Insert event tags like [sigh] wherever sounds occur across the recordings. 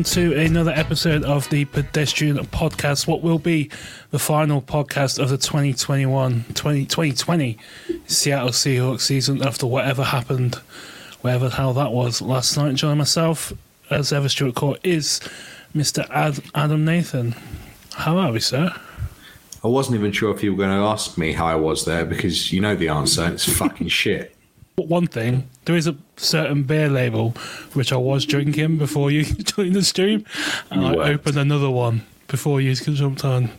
welcome to another episode of the Pedestrian Podcast. What will be the final podcast of the 2021 20, 2020 Seattle Seahawks season after whatever happened, whatever hell that was last night. Joining myself, as ever, Stuart Court, is Mr. Ad, Adam Nathan. How are we, sir? I wasn't even sure if you were going to ask me how I was there because you know the answer. It's fucking [laughs] shit. But one thing, there is a certain beer label which I was drinking before you [laughs] joined the stream, and You I weren't. opened another one before you jumped on.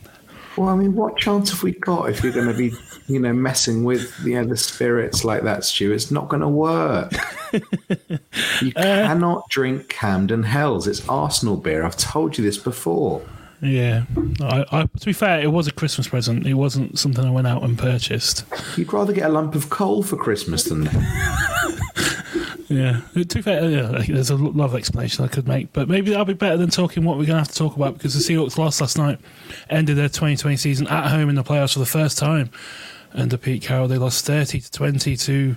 Well, I mean, what chance have we got if you're going to be, you know, messing with you know the spirits like that, Stu? It's not going to work. you [laughs] uh. cannot drink Camden Hells. It's Arsenal beer. I've told you this before. Yeah, I, I, to be fair, it was a Christmas present. It wasn't something I went out and purchased. You'd rather get a lump of coal for Christmas than [laughs] Yeah, to be fair, yeah, there's a lot of explanation I could make, but maybe that'll be better than talking what we're going to have to talk about because the Seahawks lost last night, ended their 2020 season at home in the playoffs for the first time under Pete Carroll. They lost 30 to 20 to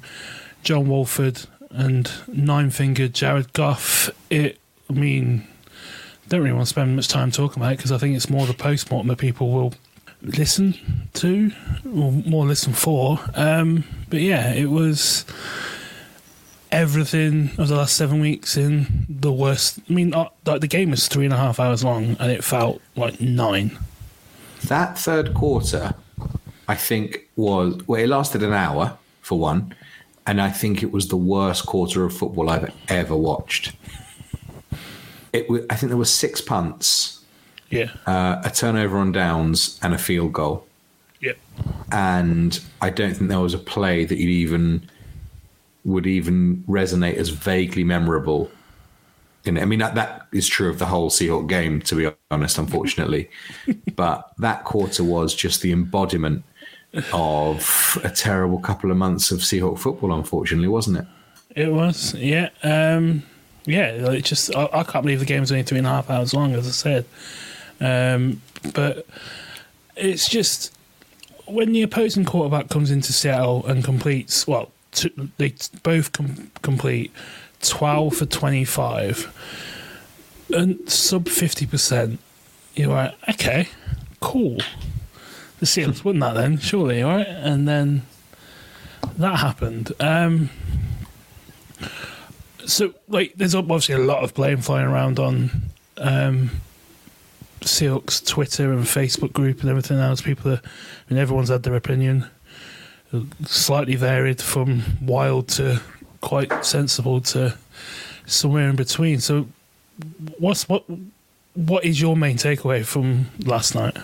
John Wolford and nine-fingered Jared Goff. It, I mean, don't really want to spend much time talking about it because I think it's more the post-mortem that people will listen to or more listen for. Um, but yeah, it was everything of the last seven weeks in the worst. I mean, uh, like the game was three and a half hours long, and it felt like nine. that third quarter. I think was well, it lasted an hour for one, and I think it was the worst quarter of football I've ever watched. It, wa- I think there were six punts, Yeah, uh, a turnover on downs, and a field goal. yep. and I don't think there was a play that you even would even resonate as vaguely memorable. In, I mean, that, that is true of the whole Seahawk game, to be honest, unfortunately. [laughs] but that quarter was just the embodiment of a terrible couple of months of Seahawk football, unfortunately, wasn't it? It was, yeah, um, yeah. Like just, I, I can't believe the game was only three and a half hours long, as I said. Um, but it's just when the opposing quarterback comes into Seattle and completes, well, t- they both com- complete twelve for twenty-five and sub fifty percent. You're like, okay, cool. The Seahawks won that then, surely, right? And then that happened. Um, so like there's obviously a lot of blame flying around on um Seahawks Twitter and Facebook group and everything else. People are I mean everyone's had their opinion. Slightly varied from wild to quite sensible to somewhere in between. So what's what what is your main takeaway from last night?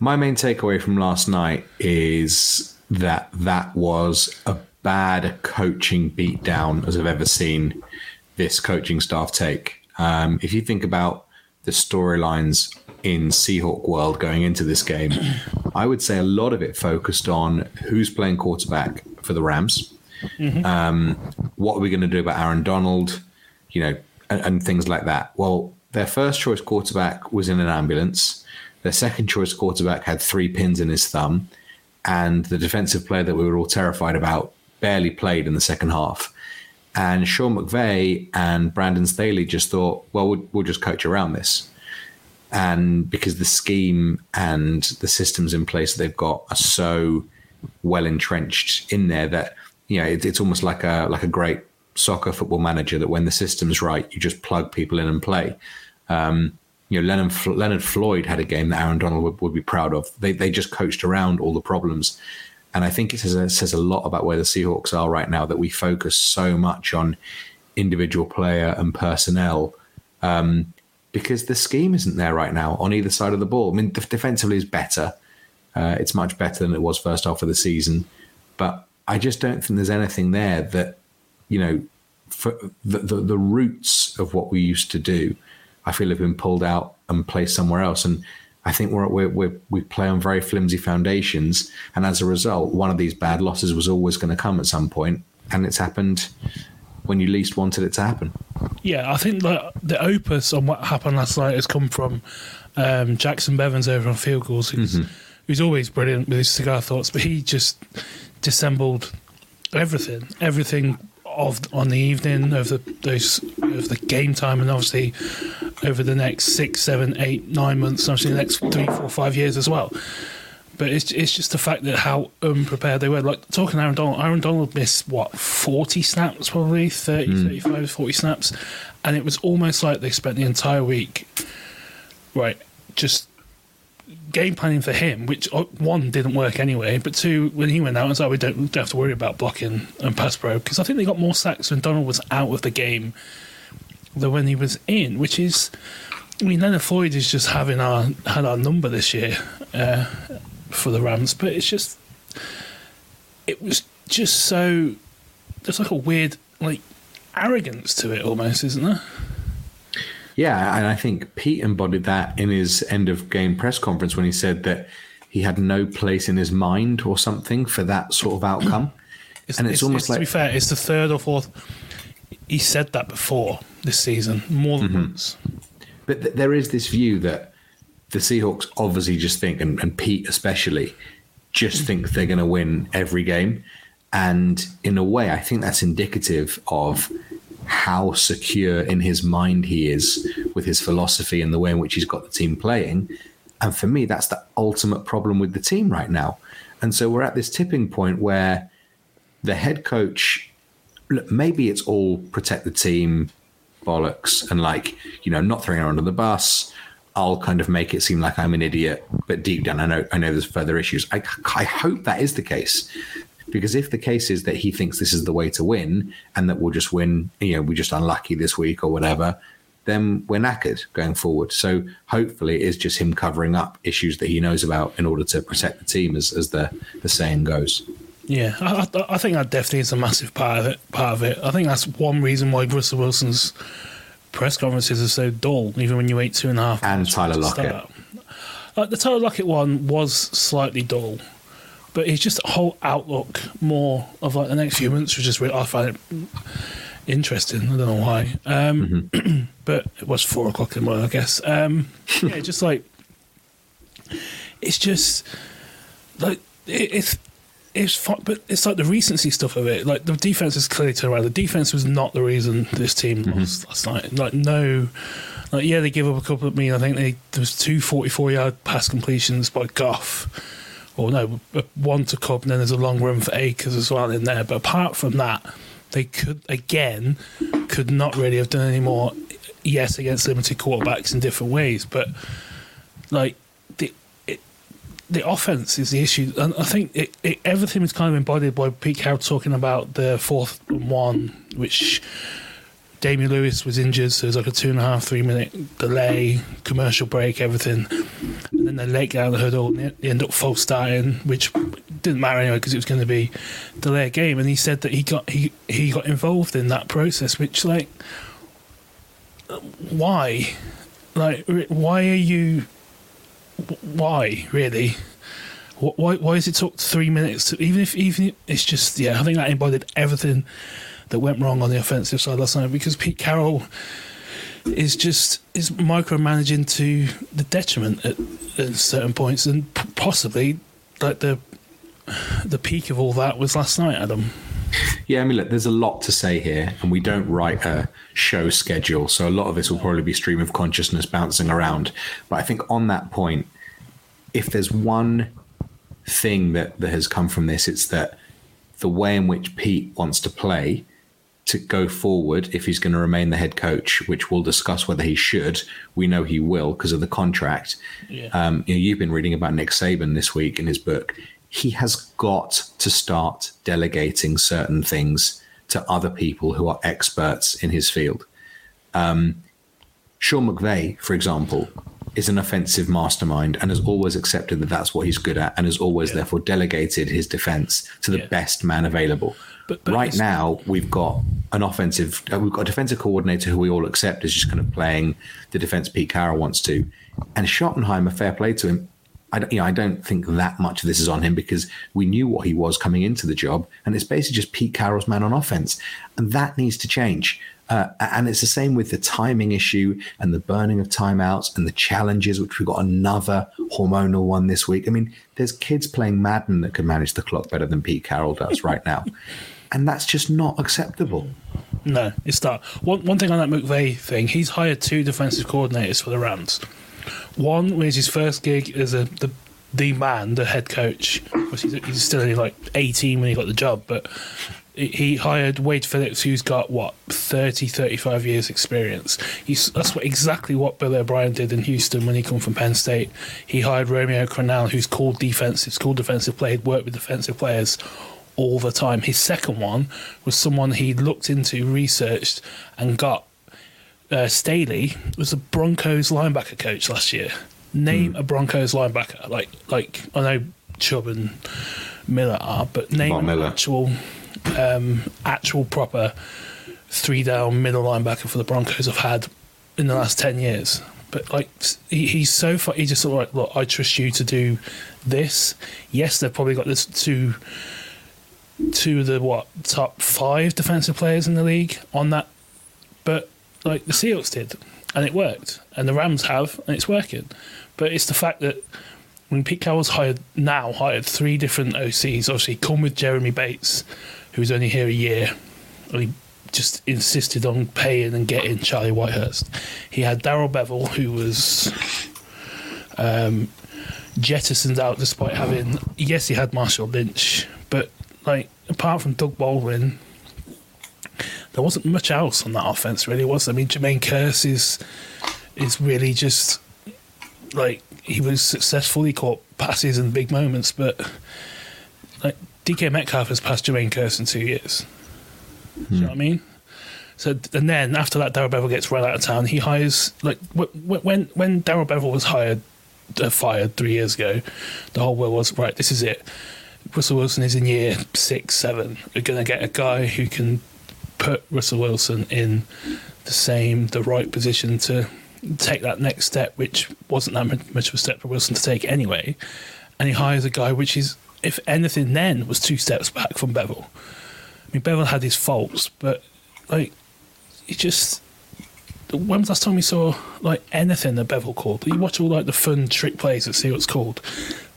My main takeaway from last night is that that was a bad coaching beatdown as I've ever seen this coaching staff take. Um, if you think about the storylines in Seahawk world going into this game, [clears throat] I would say a lot of it focused on who's playing quarterback for the Rams. Um, what are we going to do about Aaron Donald? You know, and, and things like that. Well, their first choice quarterback was in an ambulance. Their second choice quarterback had three pins in his thumb, and the defensive player that we were all terrified about barely played in the second half. And Sean McVay and Brandon Staley just thought, well, we'll, we'll just coach around this. And because the scheme and the systems in place they've got are so well entrenched in there that you know it, it's almost like a like a great soccer football manager that when the system's right, you just plug people in and play. Um, you know, Leonard, Leonard Floyd had a game that Aaron Donald would, would be proud of. They they just coached around all the problems, and I think it says, it says a lot about where the Seahawks are right now that we focus so much on individual player and personnel um, because the scheme isn't there right now on either side of the ball. I mean, def- defensively is better. Uh, it's much better than it was first half of the season, but I just don't think there's anything there that you know for the, the the roots of what we used to do. I feel have been pulled out and placed somewhere else, and I think we're, we're, we're we play on very flimsy foundations, and as a result, one of these bad losses was always going to come at some point, and it's happened when you least wanted it to happen. Yeah, I think the the opus on what happened last night has come from um, Jacson Bevens over on Field Gulls, who's, who's always brilliant with his cigar thoughts, but he just dissembled everything, everything of on the evening of the those of the game time, and obviously over the next six, seven, eight, nine months, obviously the next three, four, five years as well. But it's it's just the fact that how unprepared they were. Like talking Aaron Donald, Aaron Donald missed what forty snaps, probably 30, mm. 35, 40 snaps, and it was almost like they spent the entire week, right, just game planning for him, which uh, one didn't work anyway, but two, when he went out, it's like we don't, don't have to worry about blocking and pass pro because I think they got more sacks when Donald was out of the game than when he was in, which is, I mean, Leonard Floyd is just having our had our number this year uh, for the Rams, but it's just, it was just so, there's like a weird like arrogance to it almost, isn't there? Yeah, and I think Pete embodied that in his end of game press conference when he said that he had no place in his mind or something for that sort of outcome. [clears throat] It's, and it's, it's almost it's, like to be fair, it's the third or fourth. He said that before this season more than mm-hmm. once. But th- there is this view that the Seahawks obviously just think, and, and Pete especially, just think they're going to win every game. And in a way, I think that's indicative of how secure in his mind he is with his philosophy and the way in which he's got the team playing. And for me, that's the ultimate problem with the team right now. And so we're at this tipping point where the head coach, look, maybe it's all protect the team bollocks and like, you know, not throwing her under the bus. I'll kind of make it seem like I'm an idiot, but deep down, I know I know there's further issues. I, I hope that is the case because if the case is that he thinks this is the way to win and that we'll just win, you know, we're just unlucky this week or whatever, then we're knackered going forward. So hopefully it is just him covering up issues that he knows about in order to protect the team, as, as the, the saying goes. Yeah, I, I think that definitely is a massive part of it. Part of it. I think that's one reason why Russell Wilson's press conferences are so dull, even when you wait two and a half. And Tyler Lockett. Like the Tyler Lockett one was slightly dull, but it's just a whole outlook more of like the next few months, which is really, I find it interesting. I don't know why, um, mm-hmm. [clears throat] but it was four o'clock in the morning, I guess. Um, yeah, [laughs] just like it's just like it, it's it's fun, but it's like the recency stuff of it. Like the defense is clearly turned around. The defense was not the reason this team mm-hmm. lost last night. Like no. Like yeah, they give up a couple of. Mean, I think they there was two 44 yard pass completions by Goff or no, one to Cobb, and then there's a long run for Akers as well in there. But apart from that, they could again could not really have done any more. Yes, against limited quarterbacks in different ways, but like the offense is the issue, and I think it, it, everything is kind of embodied by Pete Carroll talking about the fourth and one, which Damien Lewis was injured, so it was like a two and a half, three minute delay, commercial break, everything. And then they let down the hurdle and they end up false starting, which didn't matter anyway because it was going to be delay game. And he said that he got he, he got involved in that process, which like why, like why are you, why really? Why why has it took three minutes to even if even it's just yeah I think that embodied everything that went wrong on the offensive side last night because Pete Carroll is just is micromanaging to the detriment at, at certain points, and possibly like the the peak of all that was last night, Adam. Yeah, I mean, look, there's a lot to say here, and we don't write a show schedule, so a lot of this will probably be stream of consciousness bouncing around. But I think on that point, if there's one thing that, that has come from this, it's that the way in which Pete wants to play to go forward if he's going to remain the head coach, which we'll discuss whether he should. We know he will because of the contract. Yeah. Um, you know, you've been reading about Nick Saban this week in his book. He has got to start delegating certain things to other people who are experts in his field. Um, Sean McVay, for example, is an offensive mastermind and has always accepted that that's what he's good at and has always yeah. therefore delegated his defense to the yeah. best man available. But, but right now, we've got an offensive, uh, we've got a defensive coordinator who we all accept is just kind of playing the defense Pete Carroll wants to. And Schottenheimer, fair play to him. I don't, you know, I don't think that much of this is on him because we knew what he was coming into the job, and it's basically just Pete Carroll's man on offense, and that needs to change. Uh, and it's the same with the timing issue and the burning of timeouts and the challenges, which we've got another hormonal one this week. I mean, there's kids playing Madden that can manage the clock better than Pete Carroll does right now. [laughs] and that's just not acceptable. No, it's not. One one thing on that McVay thing, he's hired two defensive coordinators for the Rams. One was his first gig as a the the man, the head coach. He's, he's still only like eighteen when he got the job, but he hired Wade Phillips, who's got what 30, 35 years experience. He's that's what exactly what Bill O'Brien did in Houston when he come from Penn State. He hired Romeo Crennel, who's called defensive, school defensive player, worked with defensive players all the time. His second one was someone he looked into, researched, and got. Uh, Staley was a Broncos linebacker coach last year. Name Hmm. a Broncos linebacker. Like like I know Chubb and Miller are, but name Von an Miller. actual um, actual proper three down middle linebacker for the Broncos I've had in the last 10 years. But like he, he's so far, he just sort of like, look, I trust you to do this. Yes, they've probably got this two, two of the what top five defensive players in the league on that, but like the Seahawks did, and it worked, and the Rams have, and it's working. But it's the fact that when Pete Carroll's hired now hired three different OCs, obviously come with Jeremy Bates, who's only here a year, he just insisted on paying and getting Charlie Whitehurst. He had Darrell Bevell, who was um, jettisoned out despite having yes, he had Marshawn Lynch, but like apart from Doug Baldwin, there wasn't much else on that offense. Really, was there? I mean, Jermaine Kearse is is really just like he was successful. He caught passes in big moments, but like DK Metcalf has passed Jermaine Kearse in two years. You know what I mean? So and then after that, Darrell Bevell gets run out of town. He hires like wh- wh- when when Darrell Bevell was hired, uh, fired three years ago. The whole world was right. This is it. Russell Wilson is in year six, seven. We're going to get a guy who can put Russell Wilson in the same, the right position to take that next step, which wasn't that much of a step for Wilson to take anyway. And he hires a guy which is, if anything, then was two steps back from Bevell. I mean, Bevell had his faults, but like, he just. When was the last time we saw like anything that Bevell called? You watch all like the fun trick plays and see what's called.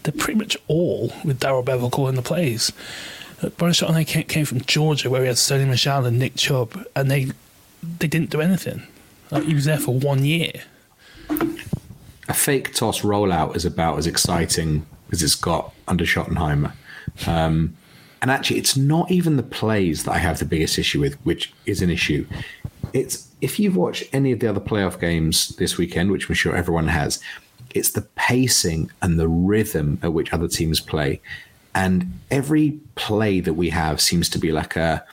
They're pretty much all with Darrell Bevell calling the plays. Uh, Brian Shotton came, came from Georgia, where he had Sony Michel and Nick Chubb, and they they didn't do anything. Like, he was there for one year. a fake toss rollout is about as exciting as it's got under Schottenheimer. Um, and actually, it's not even the plays that I have the biggest issue with, which is an issue. It's if you've watched any of the other playoff games this weekend, which I'm sure everyone has, it's the pacing and the rhythm at which other teams play. And every play that we have seems to be like a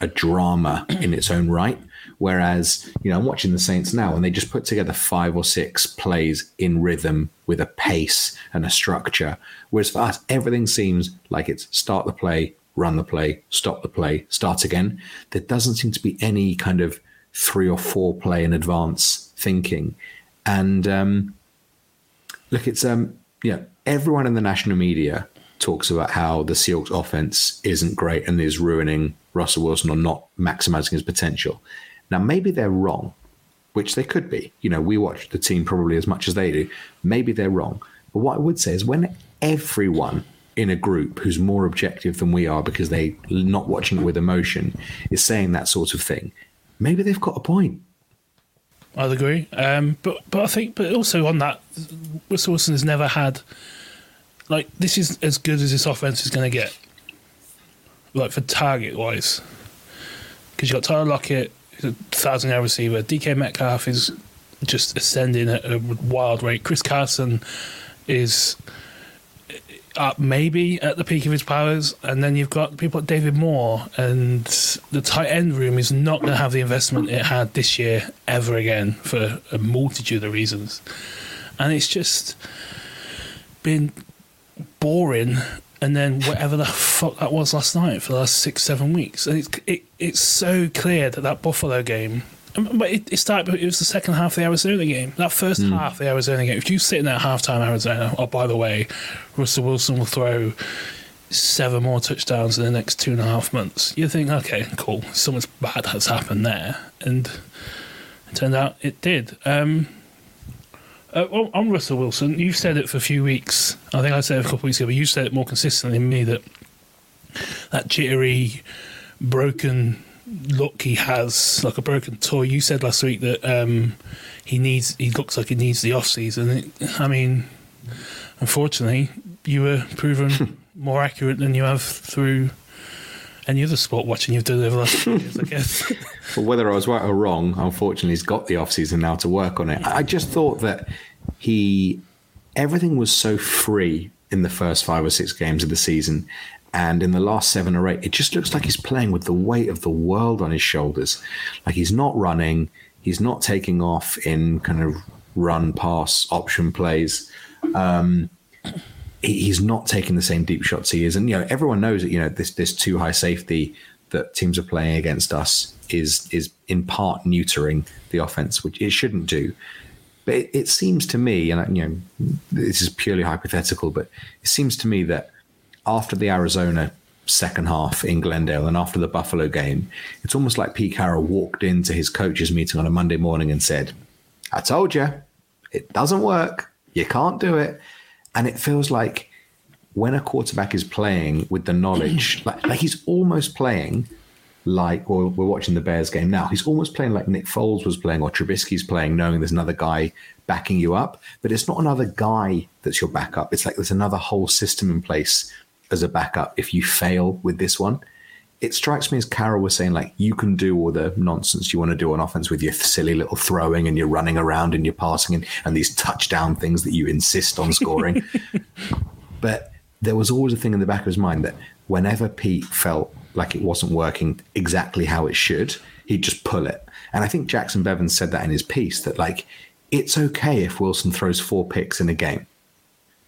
a drama in its own right. Whereas, you know, I'm watching the Saints now and they just put together five or six plays in rhythm with a pace and a structure. Whereas for us, everything seems like it's start the play, run the play, stop the play, start again. There doesn't seem to be any kind of three or four play in advance thinking. And um, look, it's um, yeah, everyone in the national media talks about how the Seahawks offense isn't great and is ruining Russell Wilson or not maximizing his potential. Now, maybe they're wrong, which they could be. You know, we watch the team probably as much as they do. Maybe they're wrong. But what I would say is when everyone in a group who's more objective than we are because they're not watching it with emotion is saying that sort of thing, maybe they've got a point. I'd agree. Um, but but I think, but also on that, Russell Wilson has never had like this is as good as this offense is going to get. Like for target wise, because you got Tyler Lockett, a thousand yard receiver. DK Metcalf is just ascending at a wild rate. Chris Carson is uh, maybe at the peak of his powers, and then you've got people like David Moore, and the tight end room is not going to have the investment it had this year ever again for a multitude of reasons, and it's just been boring. And then whatever the fuck that was last night for the last six, seven weeks, and it's it, it's so clear that that Buffalo game. um, But it, it started. It was the second half of the Arizona game. That first half of the Arizona game. If you sit in that halftime Arizona, oh by the way, Russell Wilson will throw seven more touchdowns in the next two and a half months. You think, okay, cool, something's bad has happened there, and it turned out it did. Um, uh, well, on Russell Wilson, you've said it for a few weeks. I think I said it a couple of weeks ago, but you said it more consistently than me that that jittery broken look he has, like a broken toy. You said last week that um, he needs. He looks like he needs the off season. I mean, unfortunately, you were proven [laughs] more accurate than you have through any other sport watching you've done over the last few years, [laughs] I guess. [laughs] But whether I was right or wrong, unfortunately, he's got the off season now to work on it. I just thought that he everything was so free in the first five or six games of the season. And in the last seven or eight, it just looks like he's playing with the weight of the world on his shoulders. Like he's not running, he's not taking off in kind of run pass option plays. Um, he's not taking the same deep shots he is. And you know, everyone knows that you know this this too high safety that teams are playing against us is is in part neutering the offense, which it shouldn't do. But it, it seems to me, and you know, this is purely hypothetical, but it seems to me that after the Arizona second half in Glendale and after the Buffalo game, it's almost like Pete Carroll walked into his coaches meeting on a Monday morning and said, "I told you, it doesn't work. You can't do it." And it feels like when a quarterback is playing with the knowledge, [clears throat] like, like he's almost playing like, or we're watching the Bears game now, he's almost playing like Nick Foles was playing or Trubisky's playing, knowing there's another guy backing you up. But it's not another guy that's your backup. It's like there's another whole system in place as a backup if you fail with this one. It strikes me as Carroll was saying, like, you can do all the nonsense you want to do on offense with your silly little throwing and your running around and your passing and, and these touchdown things that you insist on scoring. [laughs] but there was always a thing in the back of his mind that whenever Pete felt like it wasn't working exactly how it should, he'd just pull it. And I think Jacson Bevens said that in his piece that like it's okay if Wilson throws four picks in a game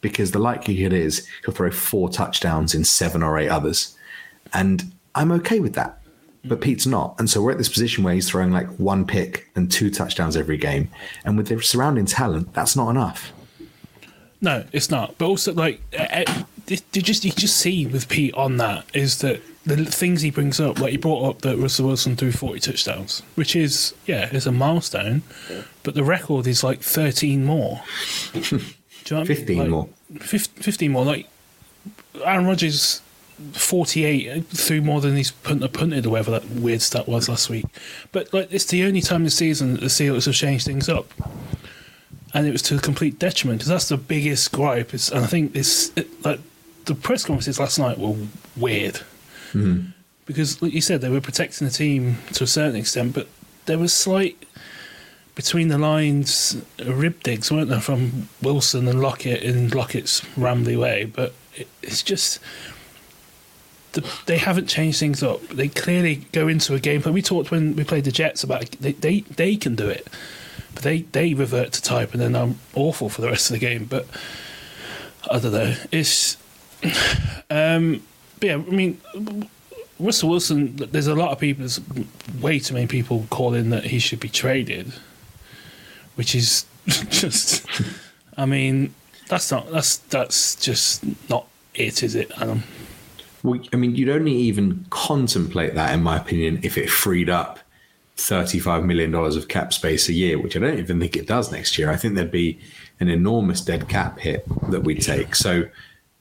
because the likelihood is he'll throw four touchdowns in seven or eight others. And I'm okay with that. But Pete's not. And so we're at this position where he's throwing like one pick and two touchdowns every game. And with the surrounding talent, that's not enough. No, it's not. But also, like, uh, you just you just see with Pete on that is that the things he brings up, like he brought up that Russell Wilson threw 40 touchdowns, which is, yeah, is a milestone, but the record is like 13 more. [laughs] Do you know 15 like, more. 15 more. Like, Aaron Rodgers, 48, threw more than he's punted, punted or whatever that weird stat was last week. But, like, it's the only time this season that the Seahawks have changed things up. And it was to a complete detriment, because that's the biggest gripe. Is, and I think this, it, like, the press conferences last night were weird Mm-hmm. Because, like you said, they were protecting the team to a certain extent, but there was slight between the lines rib digs, weren't there, from Wilson and Lockett in Lockett's rambly way. But it, it's just the, they haven't changed things up. They clearly go into a game plan. We talked when we played the Jets about they they, they can do it, but they they revert to type, and then I'm awful for the rest of the game. But I don't know. It's [sighs] um, but yeah, I mean, Russell Wilson. There's a lot of people. There's way too many people calling that he should be traded, which is [laughs] just. I mean, that's not. That's that's just not it, is it, Adam? Well, I mean, you'd only even contemplate that, in my opinion, if it freed up $35 million of cap space a year, which I don't even think it does next year. I think there'd be an enormous dead cap hit that we'd take. So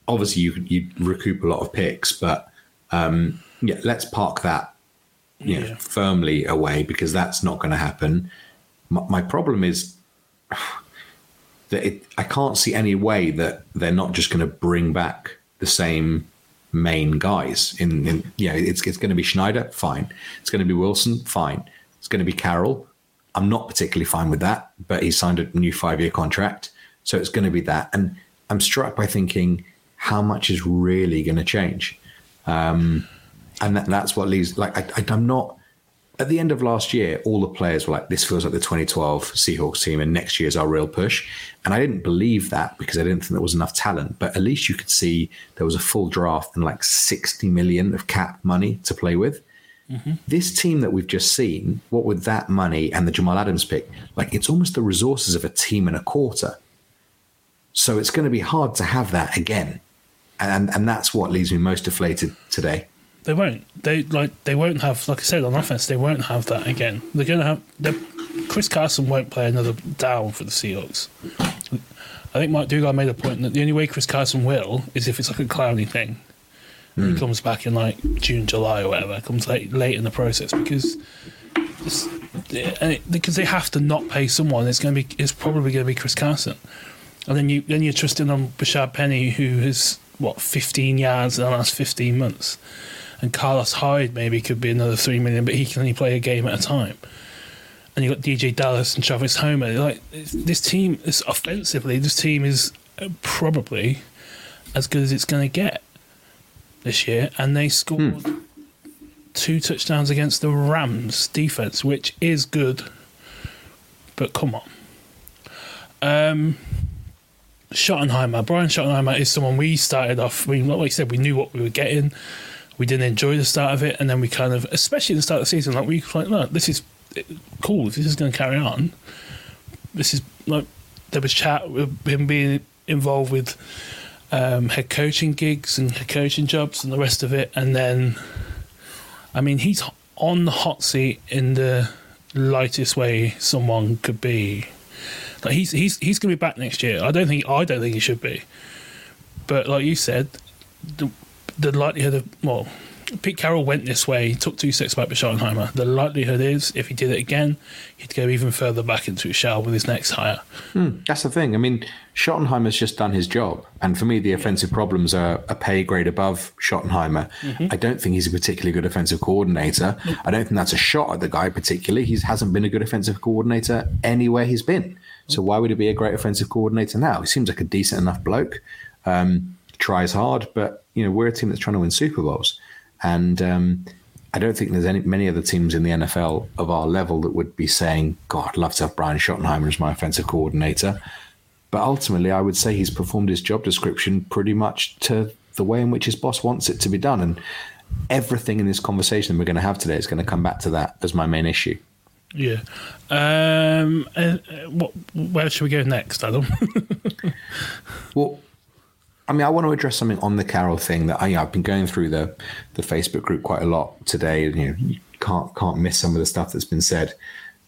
obviously you you recoup a lot of picks, but um, yeah, let's park that you know, yeah. firmly away because that's not going to happen. My, my, problem is that it, I can't see any way that they're not just going to bring back the same main guys. In, in yeah, it's it's going to be Schneider, fine. It's going to be Wilson, fine. It's going to be Carroll. I'm not particularly fine with that, but he signed a new five year contract, so it's going to be that. And I'm struck by thinking how much is really going to change? Um, and that, that's what leaves. Like I, I'm not. At the end of last year, all the players were like, "This feels like the 2012 Seahawks team, and next year's our real push." And I didn't believe that because I didn't think there was enough talent. But at least you could see there was a full draft and like 60 million of cap money to play with. Mm-hmm. This team that we've just seen, what with that money and the Jamal Adams pick, like it's almost the resources of a team and a quarter. So it's going to be hard to have that again and and that's what leaves me most deflated today. They won't. They like they won't have like I said on offense. They won't have that again. They're gonna have. Chris Carson won't play another down for the Seahawks. I think Mike Dougal made a point that the only way Chris Carson will is if it's like a Clowney thing, He hmm. comes back in like June, July, or whatever. Comes late, late in the process because it- because they have to not pay someone. It's going to be. It's probably going to be Chris Carson, and then you then you're trusting on Rashaad Penny, who has what 15 yards in the last 15 months, and Carlos Hyde maybe could be another three million, but he can only play a game at a time. And you got DeeJay Dallas and Travis Homer. Like this team, is offensively, this team is probably as good as it's going to get this year, and they scored two touchdowns against the Rams defense, which is good. But come on, um, Schottenheimer, Brian Schottenheimer is someone we started off. We like we said, we knew what we were getting. We didn't enjoy the start of it, and then we kind of, especially the start of the season, like we like, no, this is cool. This is going to carry on, this is like there was chat with him being involved with um, head coaching gigs and head coaching jobs and the rest of it. And then, I mean, he's on the hot seat in the lightest way someone could be. Like he's he's he's going to be back next year. I don't think I don't think he should be. But like you said, the the likelihood of well, Pete Carroll went this way. He took two six back with Schottenheimer. The likelihood is, if he did it again, he'd go even further back into his shell with his next hire. That's the thing. I mean, Schottenheimer's just done his job. And for me, the offensive problems are a pay grade above Schottenheimer. I don't think he's a particularly good offensive coordinator. I don't think that's a shot at the guy particularly. He hasn't been a good offensive coordinator anywhere he's been. So why would he be a great offensive coordinator now? He seems like a decent enough bloke. Um, tries hard, but you know we're a team that's trying to win Super Bowls, and um, I don't think there's any many other teams in the NFL of our level that would be saying, "God, I'd love to have Brian Schottenheimer as my offensive coordinator." But ultimately, I would say he's performed his job description pretty much to the way in which his boss wants it to be done. And everything in this conversation we're going to have today is going to come back to that as my main issue. Yeah. Um. Uh, what? Where should we go next, Adam? [laughs] Well, I mean, I want to address something on the Carroll thing that I, you know, I've been going through the the Facebook group quite a lot today. And, you know, you can't can't miss some of the stuff that's been said,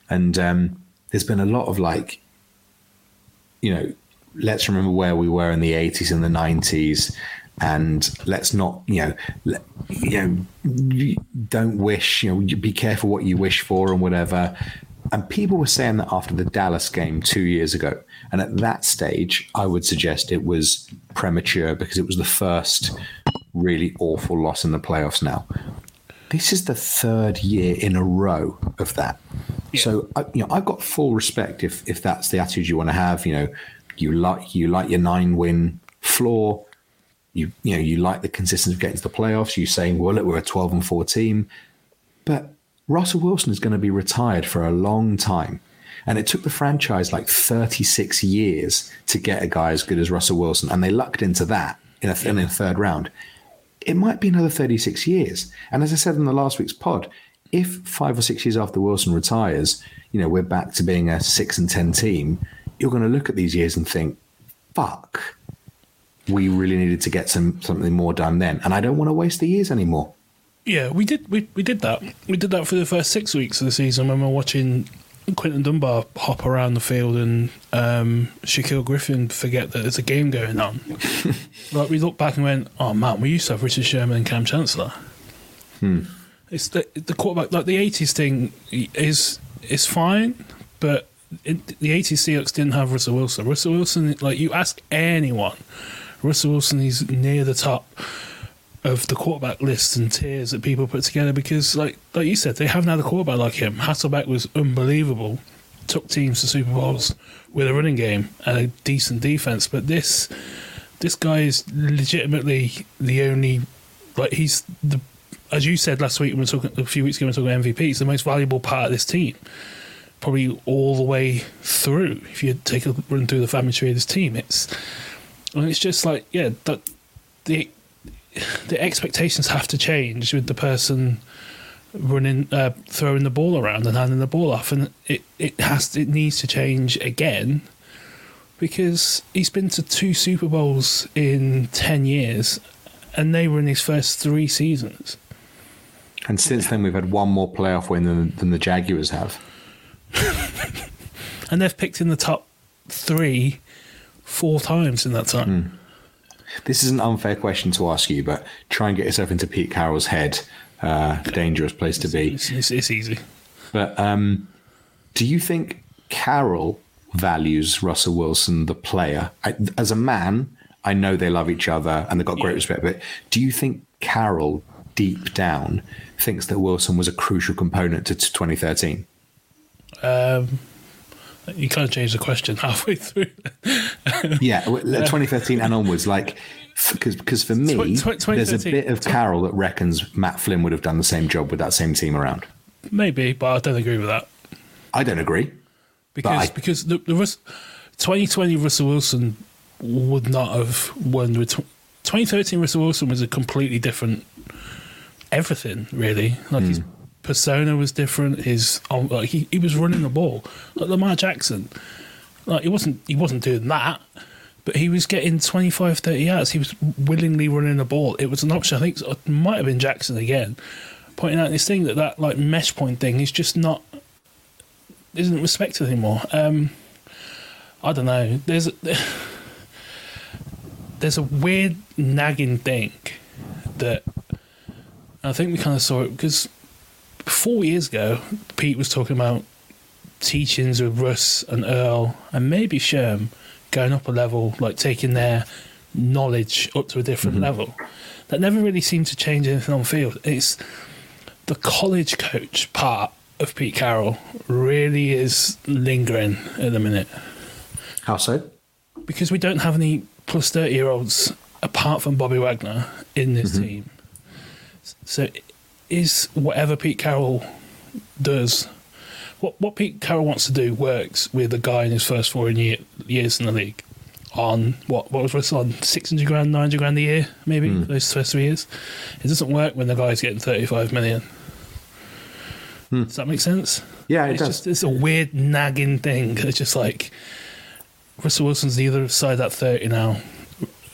and um, there's been a lot of like, you know, let's remember where we were in the 80s and the 90s, and let's not, you know, let, you know, don't wish, you know, be careful what you wish for and whatever. And people were saying that after the Dallas game two years ago. And at that stage, I would suggest it was premature because it was the first really awful loss in the playoffs now. This is the third year in a row of that. So, I, you know, I've got full respect if if that's the attitude you want to have. You know, you like you like your nine win floor. You you know you like the consistency of getting to the playoffs. You're saying, well, look, we're a twelve and four team, but Russell Wilson is going to be retired for a long time. And it took the franchise like 36 years to get a guy as good as Russell Wilson. And they lucked into that in a, in a third round. It might be another 36 years. And as I said in the last week's pod, if five or six years after Wilson retires, you know, we're back to being a six and 10 team, you're going to look at these years and think, fuck, we really needed to get some something more done then. And I don't want to waste the years anymore. Yeah, we did. We we did that. We did that for the first six weeks of the season when we were watching Quinton Dunbar hop around the field and um, Shaquill Griffin forget that there's a game going on. [laughs] like we looked back and went, "Oh man, we used to have Richard Sherman and Kam Chancellor." It's the the quarterback like the '80s thing is is fine, but it, the '80s Seahawks didn't have Russell Wilson. Russell Wilson, like you ask anyone, Russell Wilson is near the top of the quarterback lists and tiers that people put together because, like like you said, they haven't had a quarterback like him. Hasselbeck was unbelievable, took teams to Super Bowls with a running game and a decent defense. But this this guy is legitimately the only like he's the as you said last week when we were talking a few weeks ago when we were talking MVP. He's the most valuable part of this team. Probably all the way through. If you take a run through the family tree of this team, it's and it's just like yeah, that the [sighs] the expectations have to change with the person running, uh, throwing the ball around and handing the ball off, and it it has it needs to change again because he's been to two Super Bowls in ten years, and they were in his first three seasons. And since then, we've had one more playoff win than, than the Jaguars have. [laughs] and they've picked in the top three four times in that time. This is an unfair question to ask you, but try and get yourself into Pete Carroll's head. Uh, dangerous place to be. It's, it's, it's easy. But um, do you think Carroll values Russell Wilson, the player? I, as a man, I know they love each other and they've got great Yeah. respect. But do you think Carroll, deep down, thinks that Wilson was a crucial component to t- 2013? Um, you kind of changed the question halfway through. Yeah, 2013 and onwards. Like, because because for me, there's a bit of Carroll that reckons Matt Flynn would have done the same job with that same team around. Maybe, but I don't agree with that I don't agree. because I- because the, the Rus- 2020 Russell Wilson would not have won with tw- 2013 Russell Wilson was a completely different everything really like his hmm. Persona was different his um, like he, he was running the ball like Lamar Jackson like he wasn't he wasn't doing that but he was getting 25 30 yards. He was willingly running the ball. It was an option. I think it might have been Jackson again pointing out this thing that that like mesh point thing is just not isn't respected anymore. Um I don't know. There's [sighs] there's a weird nagging thing that I think we kind of saw it because four years ago, Pete was talking about teachings with Russ and Earl and maybe Sherm going up a level, like taking their knowledge up to a different mm-hmm. level. That never really seemed to change anything on field. It's the college coach part of Pete Carroll really is lingering at the minute How so? because we don't have any plus 30 year olds apart from Bobby Wagner in this mm-hmm. team. So is whatever Pete Carroll does, what, what Pete Carroll wants to do works with a guy in his first four in year, years in the league on what what was Russell on 600 grand, 900 grand a year, maybe hmm. those first three years. It doesn't work when the guy's getting 35 million. Hmm. Does that make sense? Yeah, it it's does. just it's a weird nagging thing. It's just like Russell Wilson's the other side of that thirty now.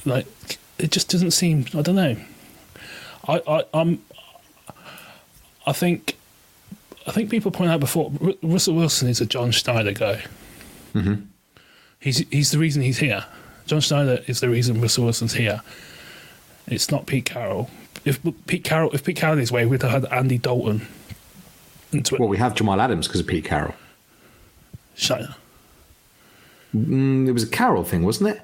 Like it just doesn't seem. I don't know. I I I'm. I think. I think people point out before Ru- Russell Wilson is a John Schneider guy. Mm-hmm. He's he's the reason he's here. John Schneider is the reason Russell Wilson's here. It's not Pete Carroll. If Pete Carroll, if Pete Carroll is way, we'd have had Andy Dalton. Into Well, we have Jamal Adams because of Pete Carroll. Schneider. Mm, it was a Carroll thing, wasn't it?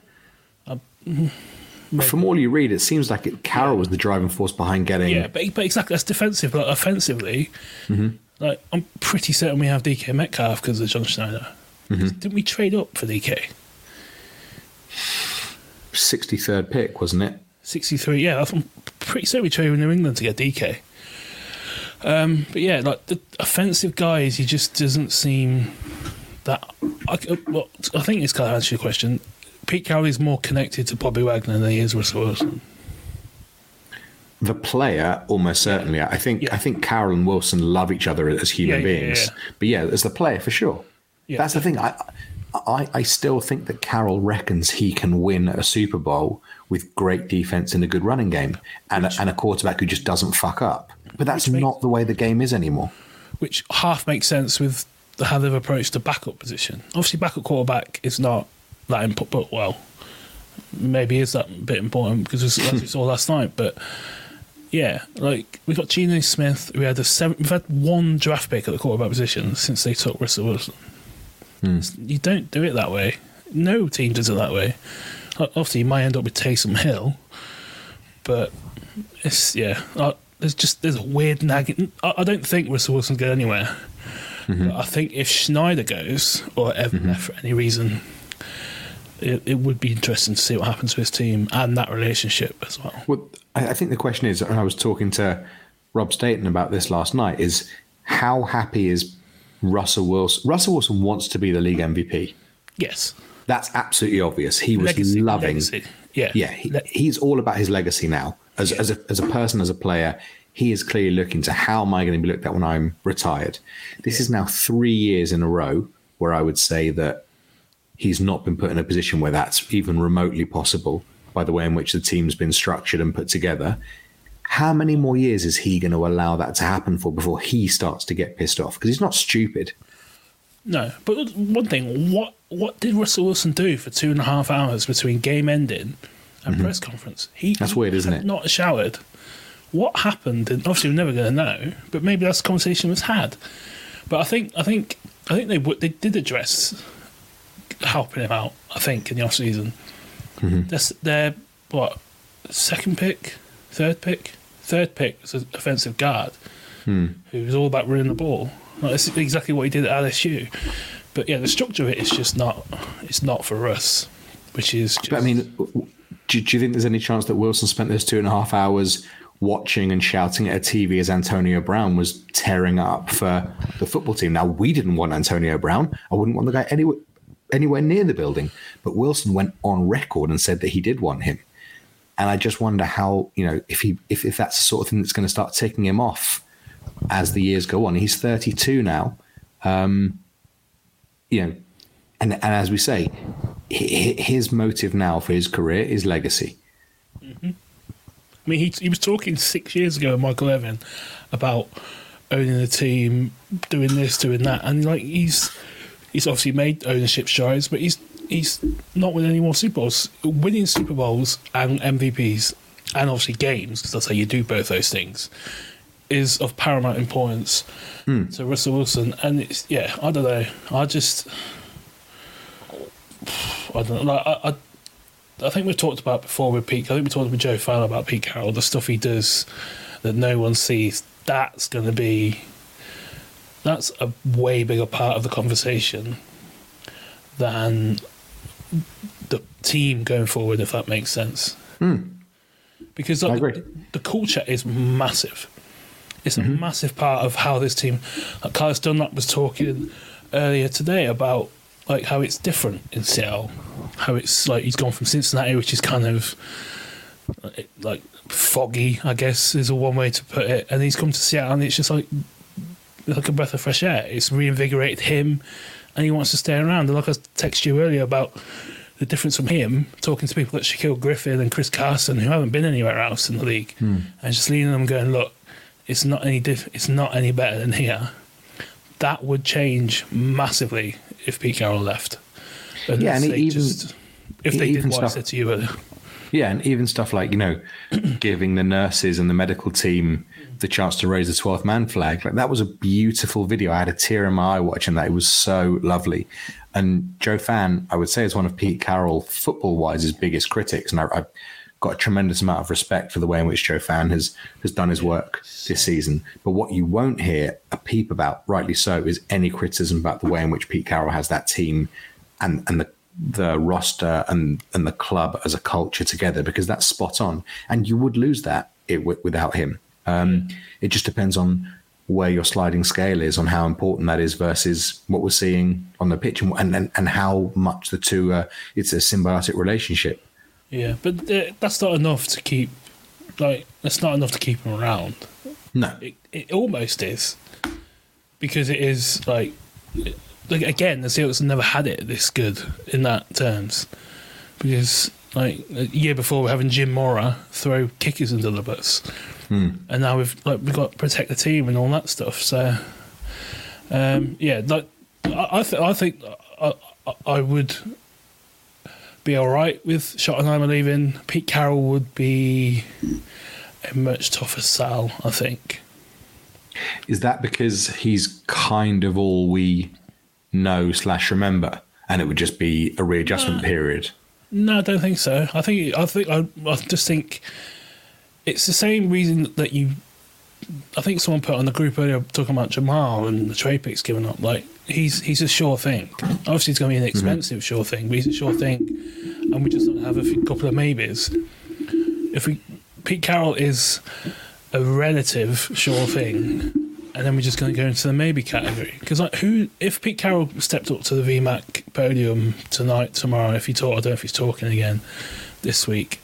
From all you read, it seems like it, Carroll was the driving force behind getting. Yeah, but, but exactly that's defensive. But offensively, like I'm pretty certain we have DK Metcalf because of John Schneider. Didn't we trade up for DK? 63rd pick, wasn't it? 63, yeah, I'm pretty certain we traded with New England to get DK. Um, but yeah, like the offensive guys, he just doesn't seem that. I, well, I think it's kind of answer your question. Pete Carroll is more connected to Bobby Wagner than he is Russell Wilson. The player, almost certainly. I think. Yeah. I think Carroll and Wilson love each other as human Yeah, beings. yeah. But yeah, as the player for sure. Yeah. That's the thing. I, I, I still think that Carroll reckons he can win a Super Bowl with great defense and a good running game, and a, and a quarterback who just doesn't fuck up. But that's makes- not the way the game is anymore. which half makes sense with how they've approached the backup position. Obviously, backup quarterback is not that important, but well, maybe is that a bit important because it's, as we saw last night. But yeah, like we've got Geno Smith. We had a seven. We've had one draft pick at the quarterback position since they took Russell Wilson. Hmm. You don't do it that way. No team does it that way. O- Obviously, you might end up with Taysom Hill, but it's yeah. There's just there's a weird nagging. I, I don't think Russell Wilson's going anywhere. Mm-hmm. But I think if Schneider goes or ever mm-hmm. left for any reason, it, it would be interesting to see what happens to his team and that relationship as well. Well, I I think the question is, and I was talking to Rob Staton about this last night, is how happy is Russell Wilson? Russell Wilson wants to be the league MVP. Yes, That's absolutely obvious. He was legacy, loving. legacy. Yeah, Yeah, he, he's all about his legacy now. As, as, a, as a person, as a player, he is clearly looking to how am I going to be looked at when I'm retired? This is now three years in a row where I would say that he's not been put in a position where that's even remotely possible by the way in which the team's been structured and put together. How many more years is he going to allow that to happen for before he starts to get pissed off? Because he's not stupid. No, but one thing, what what did Russell Wilson do for two and a half hours between game ending a mm-hmm. press conference. He That's weird, isn't it? Not showered. What happened? And obviously, we're never going to know. But maybe that's the conversation was had. But I think I think I think they they did address helping him out. I think in the off season. Mm-hmm. Their what second pick, third pick, third pick was an offensive guard who was all about running the ball. Like, that's exactly what he did at LSU. But yeah, the structure of it is just not. It's not for us, which is. Just, But I mean, do, do you think there's any chance that Wilson spent those two and a half hours watching and shouting at a TV as Antonio Brown was tearing up for the football team? Now, we didn't want Antonio Brown. I wouldn't want the guy anywhere, anywhere near the building. But Wilson went on record and said that he did want him. And I just wonder how, you know, if he if, if that's the sort of thing that's going to start ticking him off as the years go on. He's 32 now. Um, you know, and, and as we say, hi- hi- his motive now for his career is legacy. I mean, he he was talking six years ago, Michael Evan, about owning the team, doing this, doing that, and like he's he's obviously made ownership strides, but he's he's not winning any more Super Bowls. Winning Super Bowls and MVPs, and obviously games, because that's how you do both those things, is of paramount importance hmm. to Russell Wilson. And it's yeah, I don't know. I just I don't know. Like, I, I I think we've talked about before with Pete. I think we talked with Joe Fowler about Pete Carroll, the stuff he does that no one sees. That's going to be that's a way bigger part of the conversation than the team going forward, if that makes sense. Hmm. Because like, agree. the, the culture is massive. It's a mm-hmm. massive part of how this team. Like Carlos Dunlap was talking earlier today about like how it's different in Seattle. How it's like he's gone from Cincinnati, which is kind of like- like foggy, I guess is a one way to put it, and he's come to Seattle, and it's just like like a breath of fresh air. It's reinvigorated him, and he wants to stay around. And like I texted you earlier about the difference from him talking to people like Shaquill Griffin and Chris Carson who haven't been anywhere else in the league, hmm. and just leading them going, look, it's not any diff- it's not any better than here. That would change massively if Pete Carroll left. And Yeah, and even- if they did what I said to you earlier. Yeah, and even stuff like you know, [clears throat] giving the nurses and the medical team the chance to raise the twelfth man flag. Like that was a beautiful video. I had a tear in my eye watching that. It was so lovely. And Joe Fann, I would say, is one of Pete Carroll football wise his biggest critics, and I, I've got a tremendous amount of respect for the way in which Joe Fann has has done his work this season. But what you won't hear a peep about, rightly so, is any criticism about the way in which Pete Carroll has that team and and the the roster and and the club as a culture together because that's spot on and you would lose that it, wi- without him um, it just depends on where your sliding scale is on how important that is versus what we're seeing on the pitch and and, and, how much the two uh, it's a symbiotic relationship Yeah, but that's not enough to keep. Like, that's not enough to keep him around. no It, it almost is, because it is like, like again, the have never had it this good in that terms, because like a year before we're having Jim Mora throw kickers into the bus, and now we've like we've got to protect the team and all that stuff. So, um, yeah, like I I, th- I think I, I, would be all right with Schottenheimer leaving. Pete Carroll would be a much tougher sell, I think. is that because he's kind of all we know slash remember and it would just be a readjustment uh, period No, I don't think so. I think I think I, I just think it's the same reason that you. I think someone put on the group earlier talking about Jamal and the trade picks giving up. Like he's he's a sure thing. Obviously, it's going to be an mm-hmm. expensive sure thing, but he's a sure thing, and we just don't have a few, couple of maybes. If we Pete Carroll is a relative sure thing, and then we're just going to go into the maybe category. Because like, who if Pete Carroll stepped up to the VMAC podium tonight, tomorrow, if he talk, I don't know if he's talking again this week,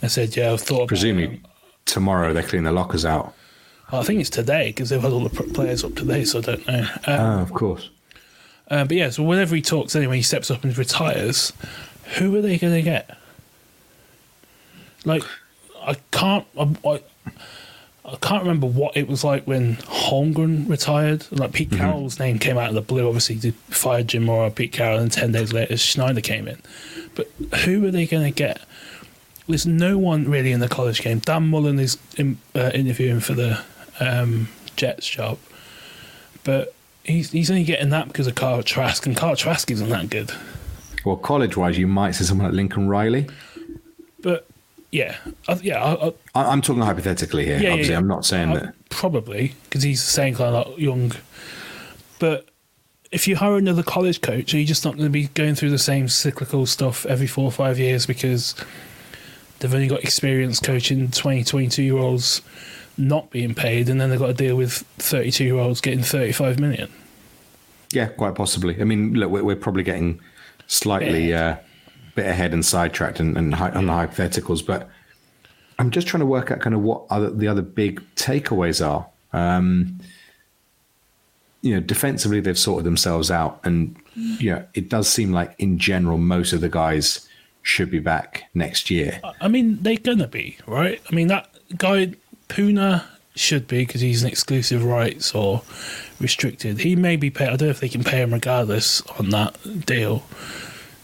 and said, "Yeah, I've thought." presumably it." tomorrow they clean the lockers out I think it's today because they've had all the players up today, so I don't know. Uh, oh of course uh, but yeah, so whenever he talks, anyway, he steps up and retires. Who are they going to get? Like, I can't. I, I, I can't remember what it was like when Holmgren retired. Like Pete Carroll's name came out of the blue. Obviously, they fired Jim Mora, Pete Carroll, and ten days later Schneider came in. But who are they going to get? there's no one really in the college game. Dan Mullen is in, uh, interviewing for the um, Jets job, but he's he's only getting that because of Kyle Trask, and Kyle Trask isn't that good. Well, college wise, you might see someone like Lincoln Riley. But yeah, I, yeah, I, I, I- I'm talking hypothetically here. Yeah, yeah, Obviously, yeah. I'm not saying I- that. probably because he's the same kind of like young. But if you hire another college coach, are you just not going to be going through the same cyclical stuff every four or five years because they've only got experience coaching 20, 22 year olds not being paid, and then they've got to deal with 32 year olds getting 35 million? Yeah, quite possibly. I mean, look, we're, we're probably getting slightly uh, bit ahead and sidetracked and, and hy- on the hypotheticals, but I'm just trying to work out kind of what other, the other big takeaways are. Um, you know, defensively they've sorted themselves out, and you know, it does seem like in general most of the guys should be back next year. I mean, they're gonna be right. I mean, that guy Poona should be because he's an exclusive rights or restricted. He may be paid. I don't know if they can pay him regardless on that deal.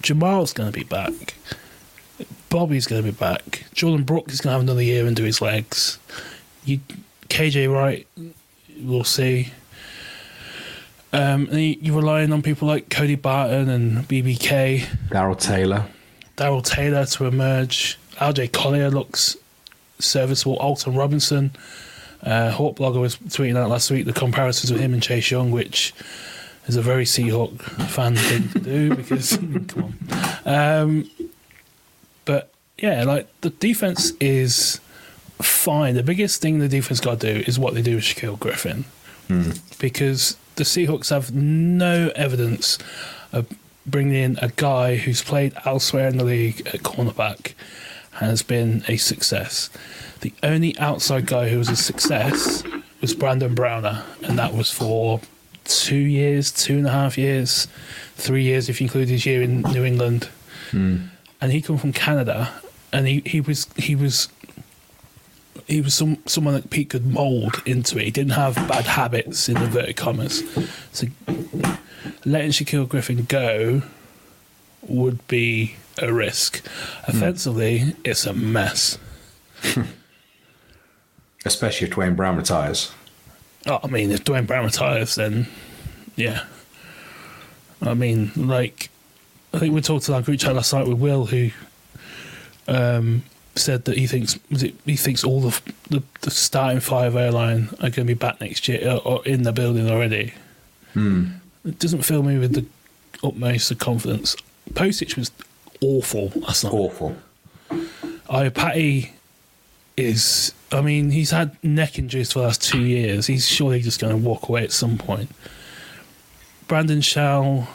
Jamal's gonna be back. Bobby's gonna be back. Jordyn Brooks is gonna have another year into his legs. You, KJ Wright, we'll see. Um, you're relying on people like Cody Barton and BBK. Darrell Taylor, Darrell Taylor to emerge. LJ Collier looks serviceable. Alton Robinson. Uh, Hawk Blogger was tweeting out last week the comparisons with him and Chase Young, which is a very Seahawk fan thing to do because, [laughs] come on. Um, but yeah, like the defense is fine. The biggest thing the defense got to do is what they do with Shaquill Griffin because the Seahawks have no evidence of bringing in a guy who's played elsewhere in the league at cornerback has been a success. The only outside guy who was a success was Brandon Browner, and that was for two years, two and a half years, three years if you include his year in New England. Hmm. And he come from Canada, and he, he was he was he was some someone that Pete could mould into it. He didn't have bad habits in inverted commas. So letting Shaquill Griffin go would be a risk. Hmm. Offensively, it's a mess. [laughs] especially if Duane Brown retires. Oh, I mean, if Duane Brown retires, then yeah. I mean, like, I think we talked to our group chat last night with Will, who um, said that he thinks was it, he thinks all the, the the starting five airline are going to be back next year or, or in the building already. It doesn't fill me with the utmost of confidence. Postage was awful last night. Awful. Iupati is. I mean, he's had neck injuries for the last two years. He's surely just going to walk away at some point. Brandon Shell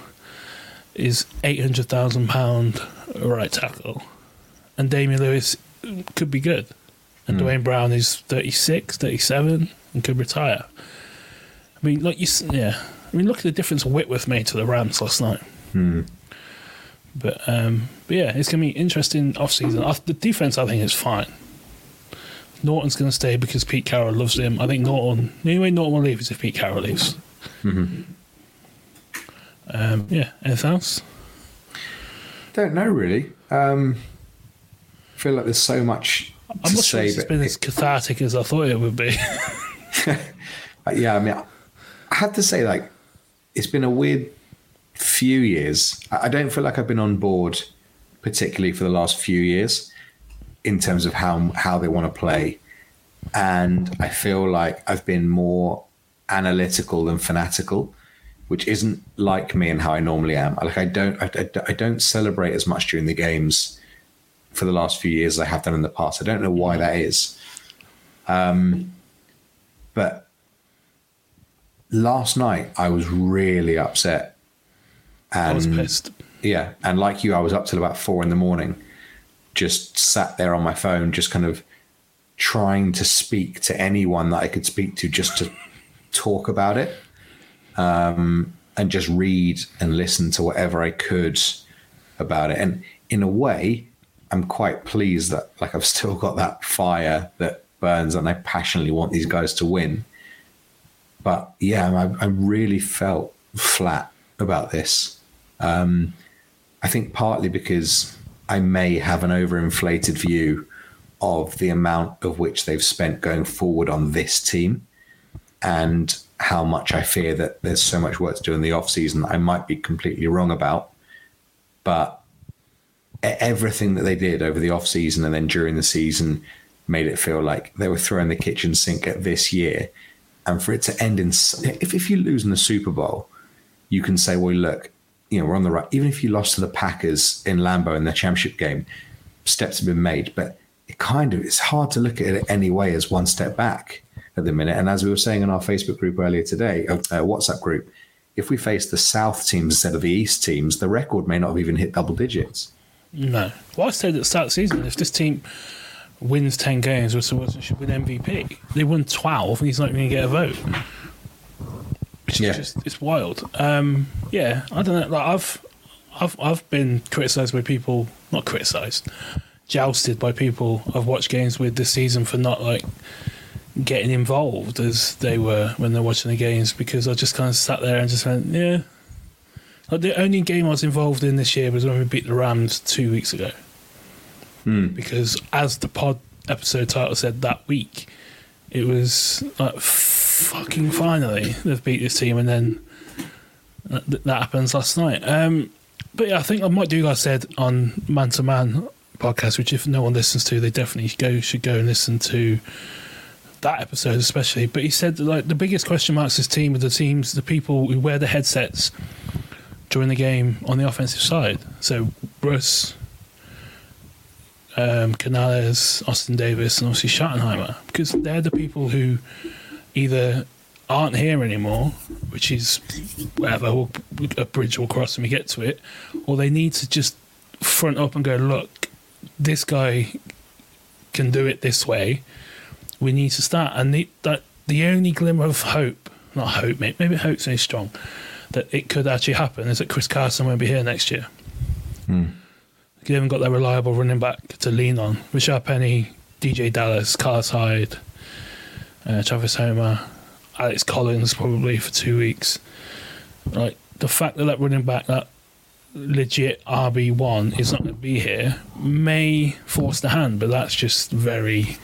is eight hundred thousand pound right tackle, and Damien Lewis could be good, and Duane Brown is 36, 37 and could retire. I mean, like you, yeah. I mean, look at the difference Whitworth made to the Rams last night. But um, but yeah, it's going to be interesting off season. The defense, I think, is fine. Norton's going to stay because Pete Carroll loves him. I think Norton. The only way Norton will leave is if Pete Carroll leaves. Um, yeah. Anything else? Don't know really. Um, I feel like there's so much I'm to not sure say, it's but been as cathartic as I thought it would be. [laughs] Uh, yeah, I mean, I have to say, like, it's been a weird few years. I I don't feel like I've been on board, particularly for the last few years, in terms of how how they want to play, and I feel like I've been more analytical than fanatical, which isn't like me and how I normally am. Like, I don't, I, I, I don't celebrate as much during the games for the last few years as I have done in the past. I don't know why that is. Um, but last night I was really upset. And I was pissed. yeah, and like you, I was up till about four in the morning, just sat there on my phone, just kind of trying to speak to anyone that I could speak to, just to talk about it, um, and just read and listen to whatever I could about it. And in a way, I'm quite pleased that like I've [laughs] still got that fire that burns, and I passionately want these guys to win. But yeah, I, I really felt flat about this. Um, I think partly because I may have an overinflated view of the amount of which they've spent going forward on this team and how much I fear that there's so much work to do in the off season I might be completely wrong about. But everything that they did over the off season and then during the season made it feel like they were throwing the kitchen sink at this year. And for it to end in, if, if you lose in the Super Bowl, you can say, well, look, you know, we're on the right. Even if you lost to the Packers in Lambeau in the championship game, steps have been made. But it kind of, it's hard to look at it anyway as one step back at the minute. And as we were saying in our Facebook group earlier today, uh, uh WhatsApp group, if we face the South teams instead of the East teams, the record may not have even hit double digits. No. Well, I said at the start of the season, if this team wins 10 games, Russell Wilson should win MVP. They won 12 and he's not going to get a vote. Which yeah. just, it's wild. Um, yeah, I don't know. Like I've, I've, I've been criticised by people, not criticised, jousted by people I've watched games with this season for not like getting involved as they were when they're watching the games because I just kind of sat there and just went, yeah. Like the only game I was involved in this year was when we beat the Rams two weeks ago. Mm. Because as the pod episode title said that week, it was like fucking finally they've beat this team, and then that, that happens last night. Um, but yeah, I think I might do you guys said on Man to Man podcast, which if no one listens to, they definitely go should go and listen to that episode especially. But he said that, like the biggest question marks this team are the teams, the people who wear the headsets during the game on the offensive side. So Russ, um, Canales, Austin Davis, and obviously Schottenheimer, because they're the people who either aren't here anymore, which is whatever, we'll, a bridge will cross when we get to it, or they need to just front up and go, look, this guy can do it this way we need to start. And the, that, the only glimmer of hope, not hope, maybe, maybe hope's very strong, that it could actually happen is that Chris Carson won't be here next year. Hmm. You haven't got that reliable running back to lean on. Rashaad Penny, DeeJay Dallas, Carlos Hyde, uh, Travis Homer, Alex Collins probably for two weeks. Like the fact that that running back, that legit RB one, is not going to be here, may force the hand, but that's just very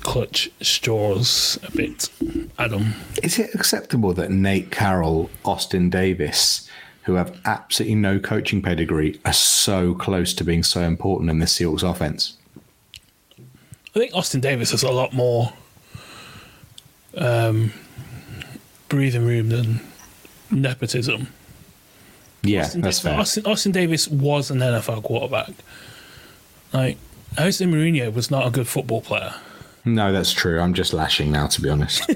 clutch straws a bit, Adam. Is it acceptable that Nate Carroll, Austin Davis, who have absolutely no coaching pedigree, are so close to being so important in the Seahawks offense? I think Austin Davis has a lot more um, breathing room than nepotism. Yeah, Austin that's Davis, fair. Austin, Austin, Davis was an NFL quarterback. Like Jose Mourinho was not a good football player. No, that's true. I'm just lashing now, to be honest. [laughs]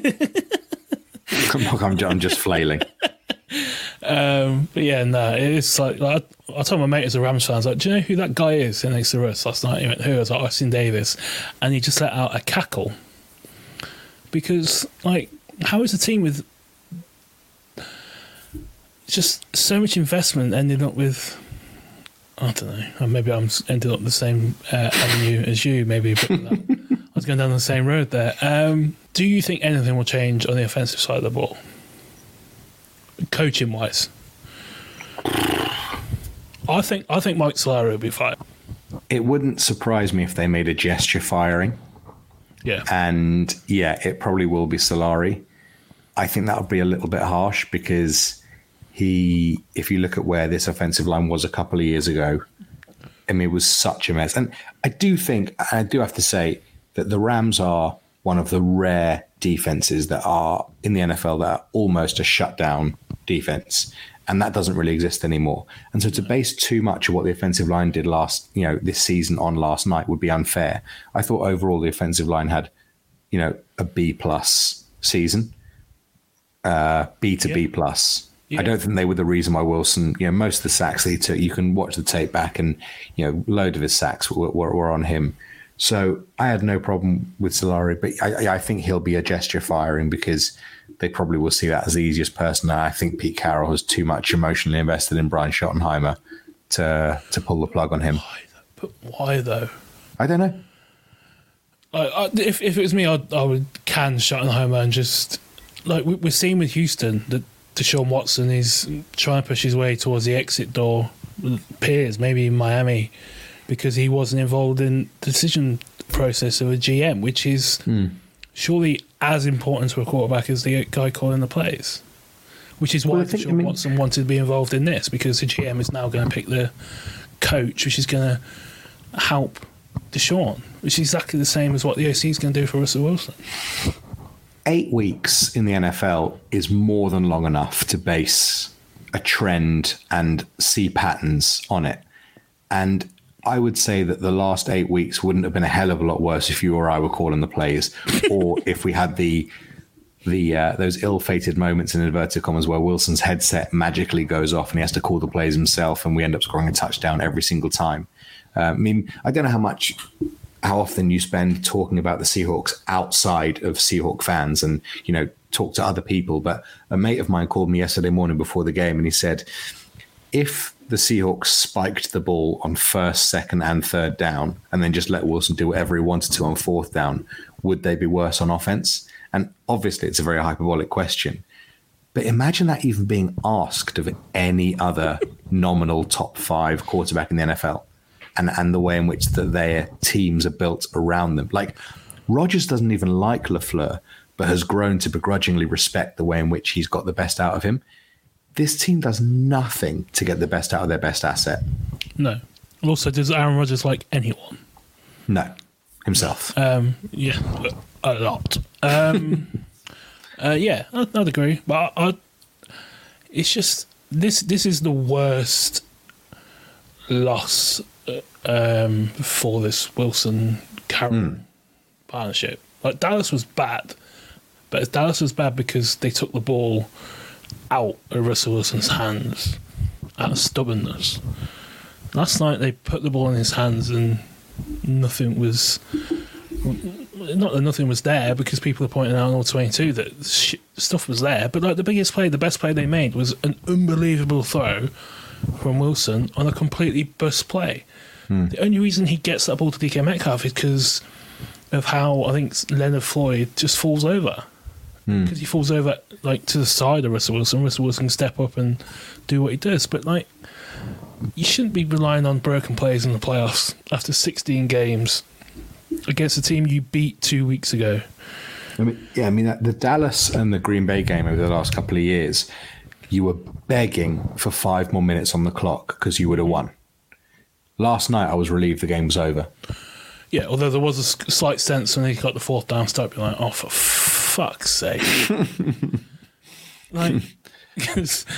[laughs] I'm, I'm, just flailing. Um, but yeah, no, it's like, like I, I told my mate as a Rams fan, I was like, do you know who that guy is in next to us last night? He went, who? I was like, Austin Davis. And he just let out a cackle. Because, like, how is a team with just so much investment ending up with I don't know. Maybe I'm ended up the same uh, avenue as you. Maybe, but [laughs] I was going down the same road there. Um, do you think anything will change on the offensive side of the ball, coaching wise? I think I think Mike Solari will be fine. It wouldn't surprise me if they made a gesture firing. Yeah, and yeah, it probably will be Solari. I think that would be a little bit harsh because he, if you look at where this offensive line was a couple of years ago, I mean, it was such a mess. And I do think, I do have to say, that the Rams are one of the rare defenses that are in the NFL that are almost a shutdown defense. And that doesn't really exist anymore. And so to base too much of what the offensive line did last, you know, this season on last night would be unfair. I thought overall the offensive line had, you know, a B plus season, uh, B to yeah. B plus. Yeah. I don't think they were the reason why Wilson, you know, most of the sacks he took, you can watch the tape back and, you know, load of his sacks were, were, were on him. So I had no problem with Solari, but I, I, think he'll be a gesture firing because they probably will see that as the easiest person. And I think Pete Carroll has too much emotionally invested in Brian Schottenheimer to to pull the plug on him. But why though? I don't know. I, I, if if it was me, I'd, I would can Schottenheimer and just like we're seeing with Houston that Deshaun Watson is trying to push his way towards the exit door peers, maybe in Miami, because he wasn't involved in the decision process of a GM, which is hmm. surely as important to a quarterback as the guy calling the plays. Which is why Well, I think- Deshaun I mean- Watson wanted to be involved in this because the GM is now going to pick the coach, which is going to help Deshaun, which is exactly the same as what the OC is going to do for Russell Wilson. eight weeks in the NFL is more than long enough to base a trend and see patterns on it. And I would say that the last eight weeks wouldn't have been a hell of a lot worse if you or I were calling the plays, or [laughs] if we had the the uh, those ill-fated moments in inverted commas where Wilson's headset magically goes off and he has to call the plays himself, and we end up scoring a touchdown every single time. Uh, I mean, I don't know how much how often you spend talking about the Seahawks outside of Seahawk fans and, you know, talk to other people. But a mate of mine called me yesterday morning before the game and he said, if the Seahawks spiked the ball on first, second, and third down and then just let Wilson do whatever he wanted to on fourth down, would they be worse on offense? And obviously, it's a very hyperbolic question. But imagine that even being asked of any other nominal top five quarterback in the NFL and, and the way in which the, their teams are built around them. Like, Rodgers doesn't even like LaFleur, but has grown to begrudgingly respect the way in which he's got the best out of him. This team does nothing to get the best out of their best asset. No. Also, does Aaron Rodgers like anyone? No, himself. Um, yeah, a lot. Um, [laughs] uh, yeah, I- I'd agree, but I, I, it's just this. This is the worst loss uh, um, for this Wilson Carroll partnership. Like Dallas was bad, but Dallas was bad because they took the ball out of Russell Wilson's hands out of stubbornness. Last night they put the ball in his hands and nothing was not that nothing was there because people are pointing out on all 22 that sh- stuff was there, but like the biggest play, the best play they made was an unbelievable throw from Wilson on a completely bust play. Hmm. The only reason he gets that ball to DK Metcalf is because of how I think Leonard Floyd just falls over. Hmm. Because he falls over like to the side of Russell Wilson. Russell Wilson can step up and do what he does. But like, you shouldn't be relying on broken plays in the playoffs after 16 games against a team you beat two weeks ago. I mean, yeah, I mean, the Dallas and the Green Bay game over the last couple of years, you were begging for five more minutes on the clock because you would have won. Last night, I was relieved the game was over. Yeah, although there was a slight sense when he got the fourth down stop, you're like, oh, for fuck's sake. [laughs] like,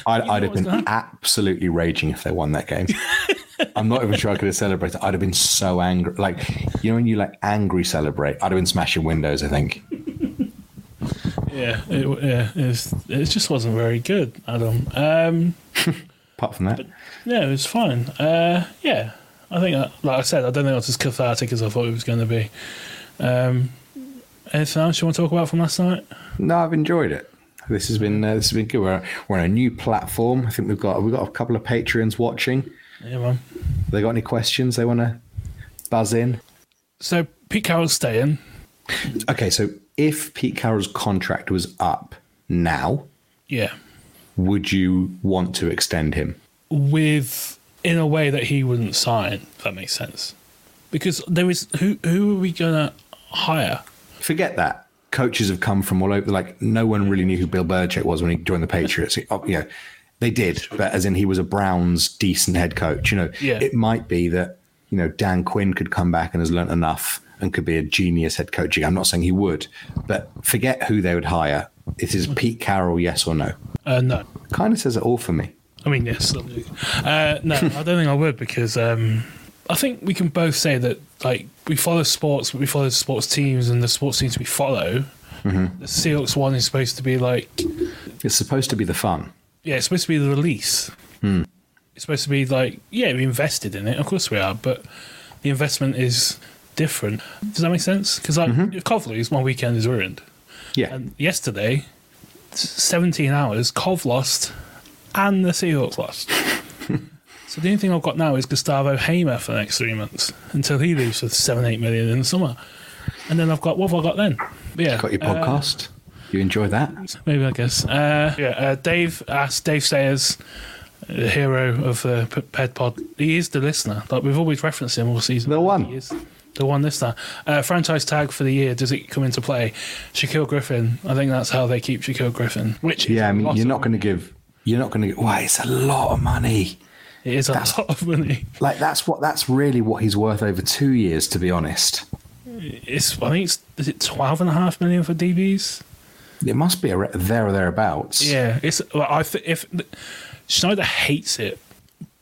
I'd, I'd have been absolutely raging if they won that game. [laughs] I'm not even sure I could have celebrated. I'd have been so angry. Like, you know, when you like angry celebrate, I'd have been smashing windows, I think. Yeah, it, yeah, it, was, it just wasn't very good, Adam. Um, [laughs] Apart from that, yeah, it was fine. Uh, yeah, I think, uh, like I said, I don't think it was as cathartic as I thought it was going to be. Um, anything else you want to talk about from last night? no, I've enjoyed it. This has been uh, this has been good. We're, we're on a new platform. I think we've got we've got a couple of Patreons watching. Yeah, man. Have they got any questions they want to buzz in? So Pete Carroll's staying. Okay, so if Pete Carroll's contract was up now, Yeah, would you want to extend him? with in a way that he wouldn't sign. If that makes sense, because there is who who are we gonna hire? Forget that. Coaches have come from all over. Like no one really knew who Bill Belichick was when he joined the Patriots. [laughs] Oh, you know, they did, but as in he was a Browns decent head coach. You know, Yeah. it might be that you know Dan Quinn could come back and has learnt enough and could be a genius head coach. I'm not saying he would, but forget who they would hire. It is Pete Carroll, yes or no? Uh, no, Kind of says it all for me. I mean yes. Uh, no, I don't think I would because um, I think we can both say that like we follow sports, but we follow sports teams, and the sports teams we follow. The Seahawks one is supposed to be like It's supposed to be the fun. Yeah, it's supposed to be the release. It's supposed to be like, yeah, we invested in it. Of course we are, but the investment is different. Does that make sense? Because like mm my weekend is ruined. Yeah. And yesterday, 17 hours, Cov lost and the Seahawks lost. [laughs] so the only thing I've got now is Gustavo Hamer for the next three months until he leaves for seven, eight million in the summer. And then I've got, what have I got then? But yeah, Got your uh, podcast. you enjoy that? Maybe I guess. Uh, yeah, uh, Dave asked Dave Sayers the hero of the Ped Pod. He is the listener. Like we've always referenced him all season. The one. He is the one listener. Uh, franchise tag for the year. Does it come into play? Shaquill Griffin. I think that's how they keep Shaquill Griffin. Which is Yeah, I mean, lot you're not going to give. You're not going to. Get. Why? It's a lot of money. It is a lot of money. Like that's what. That's really what he's worth over two years, to be honest. It's. I think it's. Is it twelve and a half million for DBs? It must be a, there or thereabouts. Yeah. It's. Well, I th- if Schneider hates it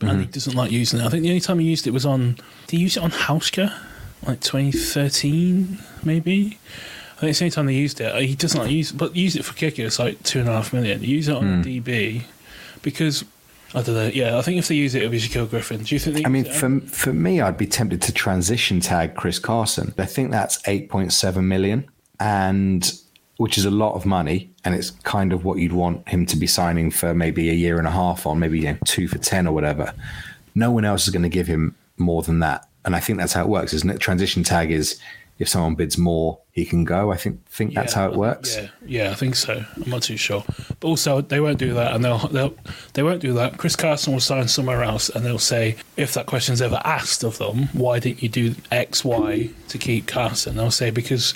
and he mm-hmm. doesn't like using it. I think the only time he used it was on. Did he use it on Hauschka? Like 2013, maybe. I think it's the only time they used it. Uh, he doesn't like use, but use it for kicker. It's like two and a half million. Use it on hmm. DB because I don't know. Yeah, I think if they use it, it'll be Shaquill Griffin. Do you think? They I mean, for for me, I'd be tempted to transition tag Chris Carson. I think that's eight point seven million, and which is a lot of money, and it's kind of what you'd want him to be signing for maybe a year and a half on, maybe you know, two for ten or whatever. No one else is going to give him more than that, and I think that's how it works, isn't it? Transition tag is if someone bids more, he can go. I think think that's Yeah, how I it works. Yeah, yeah, I think so. I'm not too sure, but also they won't do that, and they'll they'll they won't do that. Chris Carson will sign somewhere else, and they'll say if that question's ever asked of them, why didn't you do X, Y to keep Carson? They'll say because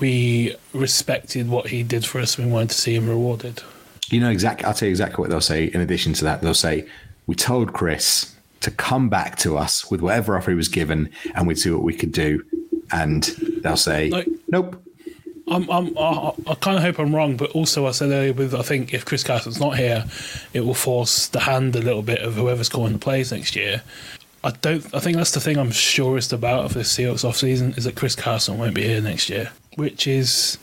we respected what he did for us, and we wanted to see him rewarded. You know exactly. I'll tell you exactly what they'll say. In addition to that, they'll say we told Chris to come back to us with whatever offer he was given, and we'd see what we could do. And they'll say, Like- "Nope." I'm, I'm, I, I kind of hope I'm wrong, but also I said earlier, with I think if Chris Carson's not here, it will force the hand a little bit of whoever's calling the plays next year. I don't. I think that's the thing I'm surest about of this Seahawks off season is that Chris Carson won't be here next year, which is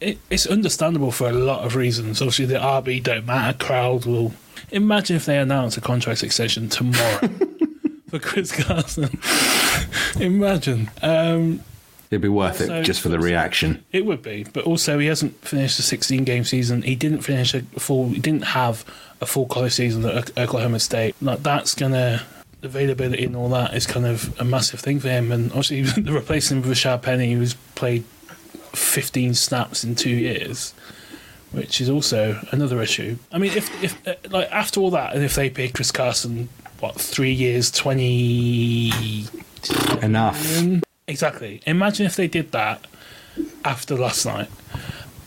it, it's understandable for a lot of reasons. Obviously, the RB don't matter. Crowd will imagine if they announce a contract extension tomorrow [laughs] for Chris Carson. [laughs] imagine. Um, It'd be worth it just for the reaction. it would be, but also he hasn't finished a 16 game season. He didn't finish a full. He didn't have a full college season at Oklahoma State. Like that's gonna availability and all that is kind of a massive thing for him. And obviously, [laughs] the replacing him with Rashaad Penny, who's played 15 snaps in two years, which is also another issue. I mean, if if uh, like after all that, and if they pay Chris Carson what three years, 20 Enough. Exactly. Imagine if they did that after last night,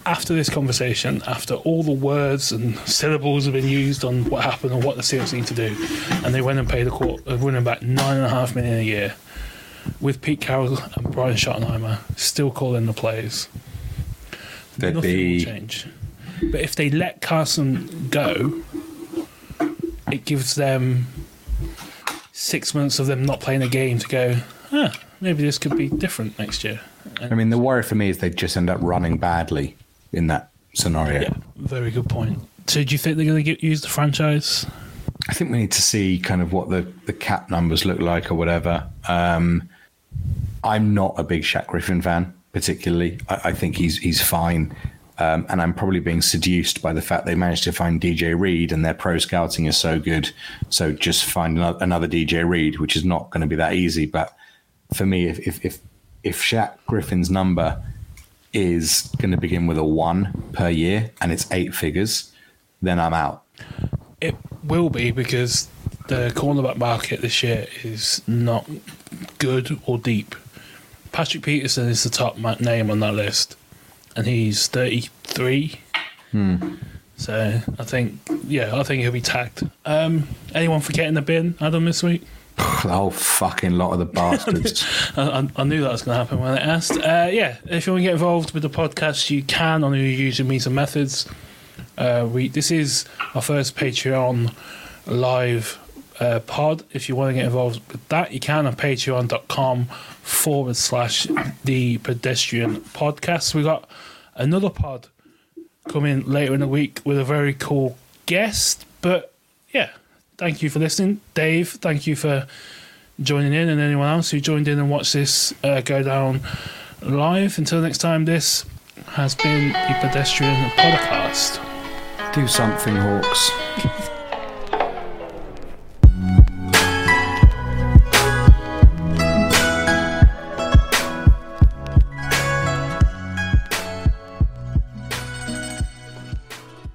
after this conversation, after all the words and syllables have been used on what happened and what the Seahawks need to do, and they went and paid a court of running back nine and a half million a year, with Pete Carroll and Brian Schottenheimer still calling the plays. There'd Nothing be will change. But if they let Carson go, it gives them six months of them not playing a game to go, ah, maybe this could be different next year. I mean, the worry for me is they just end up running badly in that scenario. Yeah, very good point. So, do you think they're going to use the franchise? I think we need to see kind of what the, the cap numbers look like or whatever. Um, I'm not a big Shaq Griffin fan, particularly. I, I think he's he's fine. Um, and I'm probably being seduced by the fact they managed to find DJ Reed and their pro scouting is so good. So just find ano- another DJ Reed, which is not going to be that easy. But for me, if if if, if Shaq Griffin's number is going to begin with a one per year and it's eight figures, then I'm out. It will be because the cornerback market this year is not good or deep. Patrick Peterson is the top name on that list, and he's 33. So I think, yeah, I think he'll be tagged. Um, anyone forgetting the bin, Adam, this week? The whole fucking lot of the bastards. [laughs] I, I- knew that was going to happen when I asked. Uh, yeah, if you want to get involved with the podcast, you can on your usual means and methods. Uh, we this is our first Patreon live uh, pod. If you want to get involved with that, you can on patreon.com forward slash the pedestrian podcast. We got another pod coming later in the week with a very cool guest. But yeah, thank you for listening. Dave, thank you for joining in and anyone else who joined in and watched this uh, go down live. Until next time, this has been the Pedestrian Podcast. Do something, Hawks.